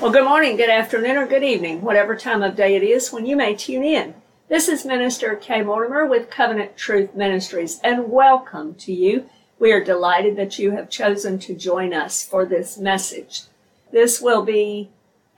Well, good morning, good afternoon, or good evening, whatever time of day it is when you may tune in. This is Minister Kay Mortimer with Covenant Truth Ministries, and welcome to you. We are delighted that you have chosen to join us for this message. This will be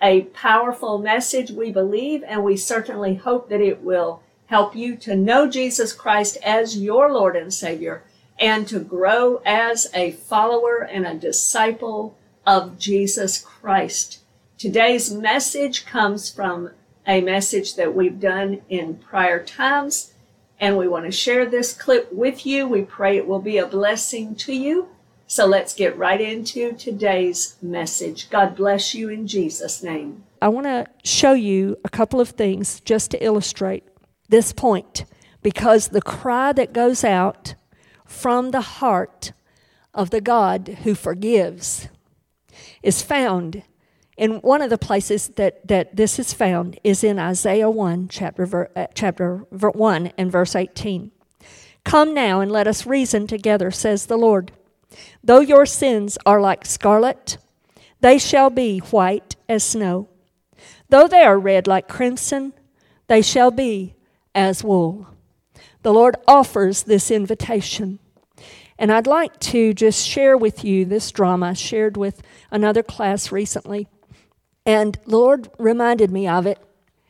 a powerful message, we believe, and we certainly hope that it will help you to know Jesus Christ as your Lord and Savior and to grow as a follower and a disciple of Jesus Christ. Today's message comes from a message that we've done in prior times, and we want to share this clip with you. We pray it will be a blessing to you. So let's get right into today's message. God bless you in Jesus' name. I want to show you a couple of things just to illustrate this point because the cry that goes out from the heart of the God who forgives is found and one of the places that, that this is found is in Isaiah 1, chapter, uh, chapter 1 and verse 18. Come now and let us reason together, says the Lord. Though your sins are like scarlet, they shall be white as snow. Though they are red like crimson, they shall be as wool. The Lord offers this invitation. And I'd like to just share with you this drama I shared with another class recently. And the Lord reminded me of it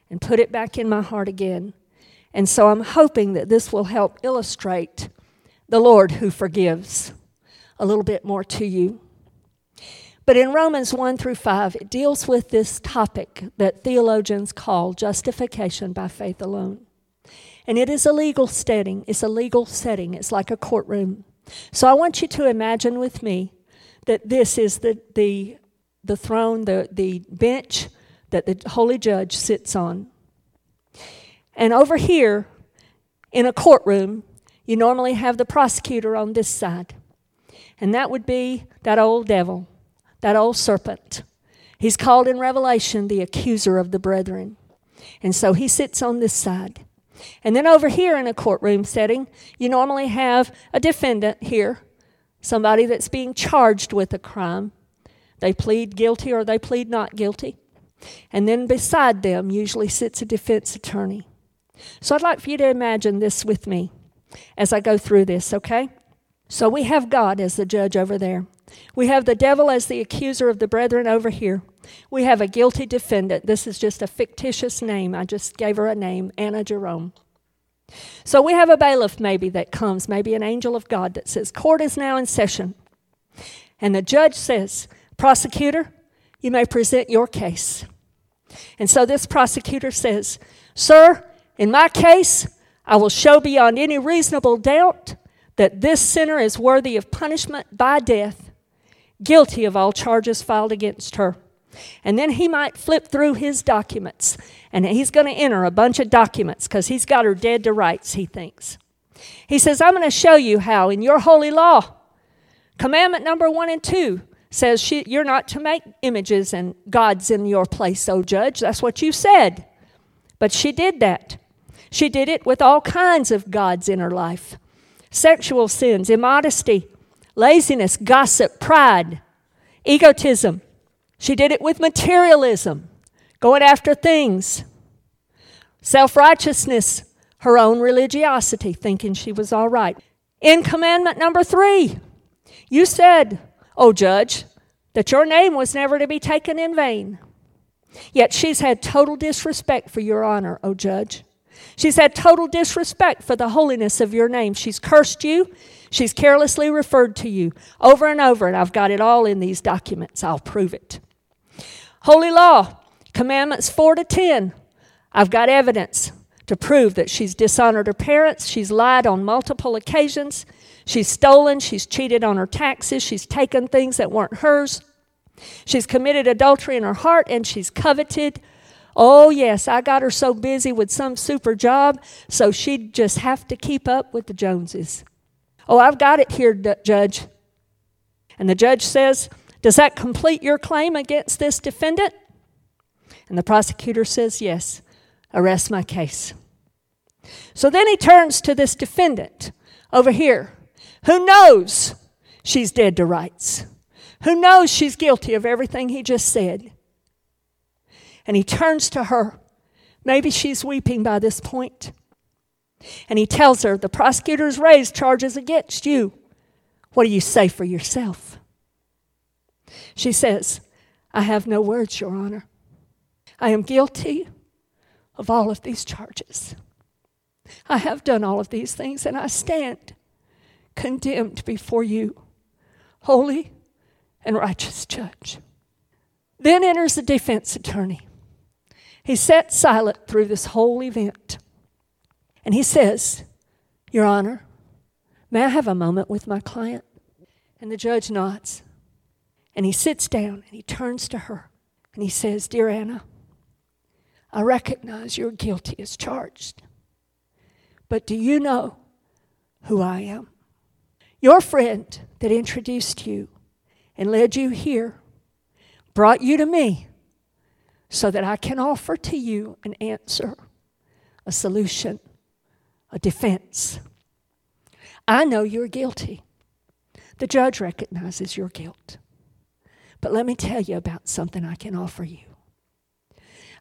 and put it back in my heart again. And so I'm hoping that this will help illustrate the Lord who forgives a little bit more to you. But in Romans 1 through 5, it deals with this topic that theologians call justification by faith alone. And it is a legal setting. It's a legal setting. It's like a courtroom. So I want you to imagine with me that this is the, the the throne, the, the bench that the holy judge sits on. And over here, in a courtroom, you normally have the prosecutor on this side. And that would be that old devil, that old serpent. He's called in Revelation the accuser of the brethren. And so he sits on this side. And then over here in a courtroom setting, you normally have a defendant here, somebody that's being charged with a crime. They plead guilty or they plead not guilty. And then beside them usually sits a defense attorney. So I'd like for you to imagine this with me as I go through this, okay? So we have God as the judge over there. We have the devil as the accuser of the brethren over here. We have a guilty defendant. This is just a fictitious name. I just gave her a name, Anna Jerome. So we have a bailiff maybe that comes, maybe an angel of God that says, Court is now in session. And the judge says, Prosecutor, you may present your case. And so this prosecutor says, Sir, in my case, I will show beyond any reasonable doubt that this sinner is worthy of punishment by death, guilty of all charges filed against her. And then he might flip through his documents and he's going to enter a bunch of documents because he's got her dead to rights, he thinks. He says, I'm going to show you how in your holy law, commandment number one and two, says she, you're not to make images and gods in your place, O judge. That's what you said. But she did that. She did it with all kinds of gods in her life sexual sins, immodesty, laziness, gossip, pride, egotism. She did it with materialism, going after things, self righteousness, her own religiosity, thinking she was all right. In commandment number three, you said, O judge, that your name was never to be taken in vain. Yet she's had total disrespect for your honor, O judge. She's had total disrespect for the holiness of your name. She's cursed you. She's carelessly referred to you over and over, and I've got it all in these documents. I'll prove it. Holy law, commandments 4 to 10. I've got evidence to prove that she's dishonored her parents, she's lied on multiple occasions, She's stolen, she's cheated on her taxes, she's taken things that weren't hers. She's committed adultery in her heart and she's coveted. Oh, yes, I got her so busy with some super job, so she'd just have to keep up with the Joneses. Oh, I've got it here, d- Judge. And the judge says, Does that complete your claim against this defendant? And the prosecutor says, Yes, arrest my case. So then he turns to this defendant over here who knows she's dead to rights, who knows she's guilty of everything he just said. And he turns to her. Maybe she's weeping by this point. And he tells her, The prosecutors raised charges against you. What do you say for yourself? She says, I have no words, Your Honor. I am guilty of all of these charges. I have done all of these things, and I stand condemned before you, holy and righteous judge. Then enters the defense attorney. He sat silent through this whole event. And he says, Your Honor, may I have a moment with my client? And the judge nods. And he sits down and he turns to her and he says, Dear Anna, I recognize you're guilty as charged. But do you know who I am? Your friend that introduced you and led you here brought you to me so that I can offer to you an answer, a solution, a defense. I know you're guilty. The judge recognizes your guilt. But let me tell you about something I can offer you.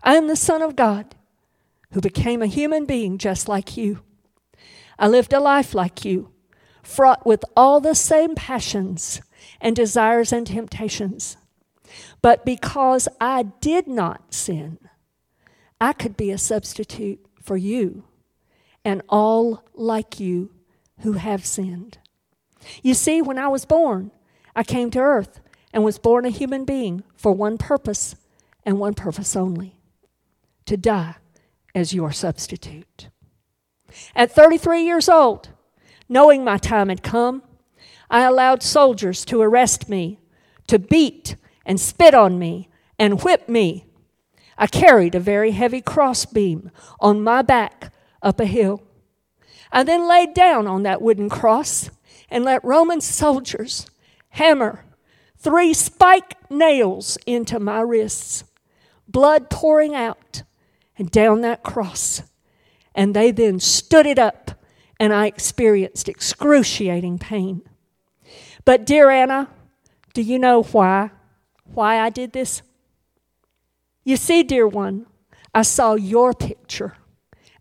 I am the Son of God who became a human being just like you. I lived a life like you, fraught with all the same passions and desires and temptations. But because I did not sin, I could be a substitute for you and all like you who have sinned. You see, when I was born, I came to earth and was born a human being for one purpose and one purpose only to die as your substitute. At 33 years old, knowing my time had come, I allowed soldiers to arrest me, to beat and spit on me and whip me. I carried a very heavy crossbeam on my back up a hill. I then laid down on that wooden cross and let Roman soldiers hammer three spike nails into my wrists, blood pouring out and down that cross. And they then stood it up, and I experienced excruciating pain. But, dear Anna, do you know why? Why I did this? You see, dear one, I saw your picture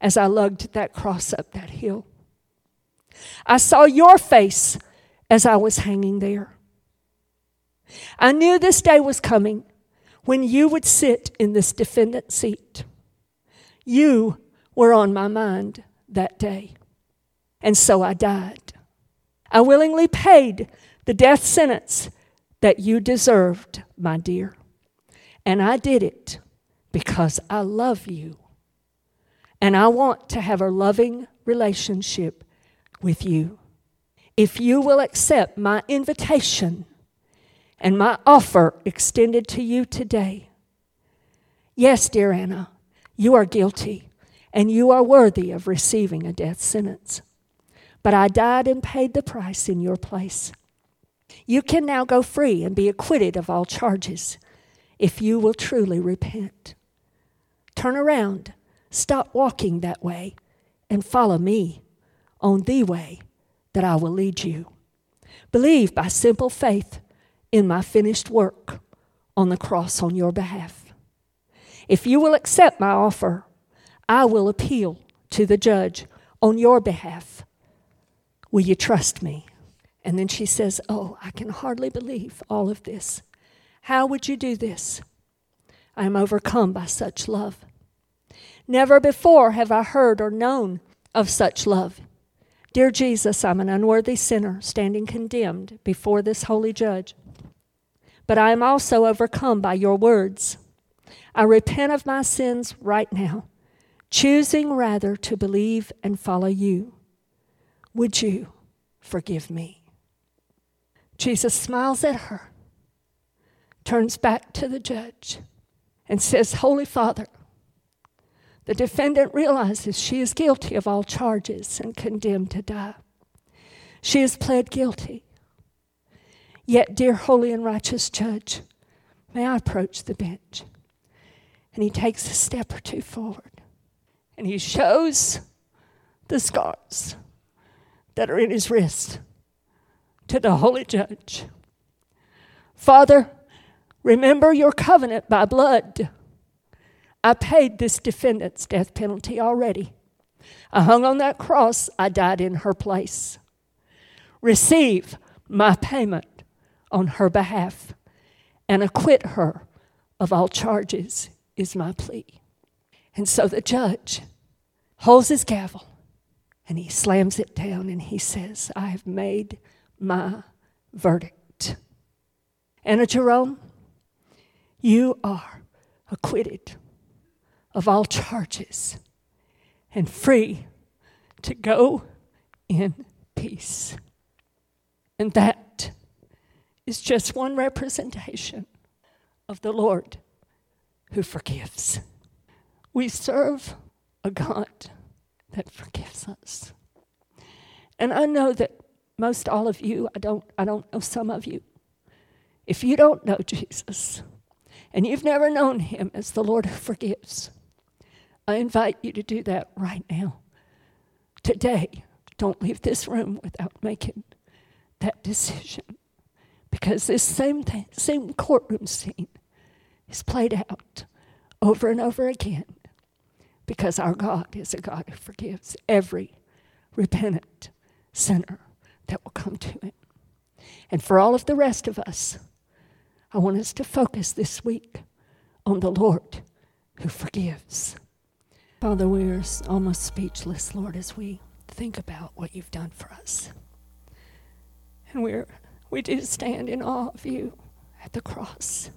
as I lugged that cross up that hill. I saw your face as I was hanging there. I knew this day was coming when you would sit in this defendant seat. You were on my mind that day. And so I died. I willingly paid the death sentence that you deserved, my dear. And I did it because I love you. And I want to have a loving relationship with you. If you will accept my invitation and my offer extended to you today, yes, dear Anna, you are guilty, and you are worthy of receiving a death sentence. But I died and paid the price in your place. You can now go free and be acquitted of all charges if you will truly repent. Turn around, stop walking that way, and follow me on the way that I will lead you. Believe by simple faith in my finished work on the cross on your behalf. If you will accept my offer, I will appeal to the judge on your behalf. Will you trust me? And then she says, Oh, I can hardly believe all of this. How would you do this? I am overcome by such love. Never before have I heard or known of such love. Dear Jesus, I'm an unworthy sinner standing condemned before this holy judge. But I am also overcome by your words. I repent of my sins right now, choosing rather to believe and follow you. Would you forgive me? Jesus smiles at her, turns back to the judge, and says, Holy Father, the defendant realizes she is guilty of all charges and condemned to die. She has pled guilty. Yet, dear holy and righteous judge, may I approach the bench? And he takes a step or two forward and he shows the scars that are in his wrist to the holy judge. Father, remember your covenant by blood I paid this defendant's death penalty already. I hung on that cross, I died in her place. Receive my payment on her behalf and acquit her of all charges, is my plea. And so the judge holds his gavel and he slams it down and he says, I have made my verdict. Anna Jerome, you are acquitted of all charges and free to go in peace. And that is just one representation of the Lord who forgives. We serve a God that forgives us. And I know that most all of you, I don't, I don't know some of you, if you don't know Jesus and you've never known him as the Lord who forgives, I invite you to do that right now. Today, don't leave this room without making that decision. Because this same, thing, same courtroom scene is played out over and over again because our God is a God who forgives every repentant sinner that will come to Him. And for all of the rest of us, I want us to focus this week on the Lord who forgives. Father, we're almost speechless, Lord, as we think about what you've done for us. And we're, we do stand in awe of you at the cross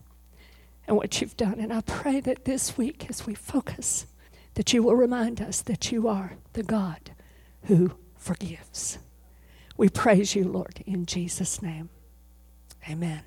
and what you've done. And I pray that this week, as we focus, that you will remind us that you are the God who forgives. We praise you, Lord, in Jesus' name. Amen.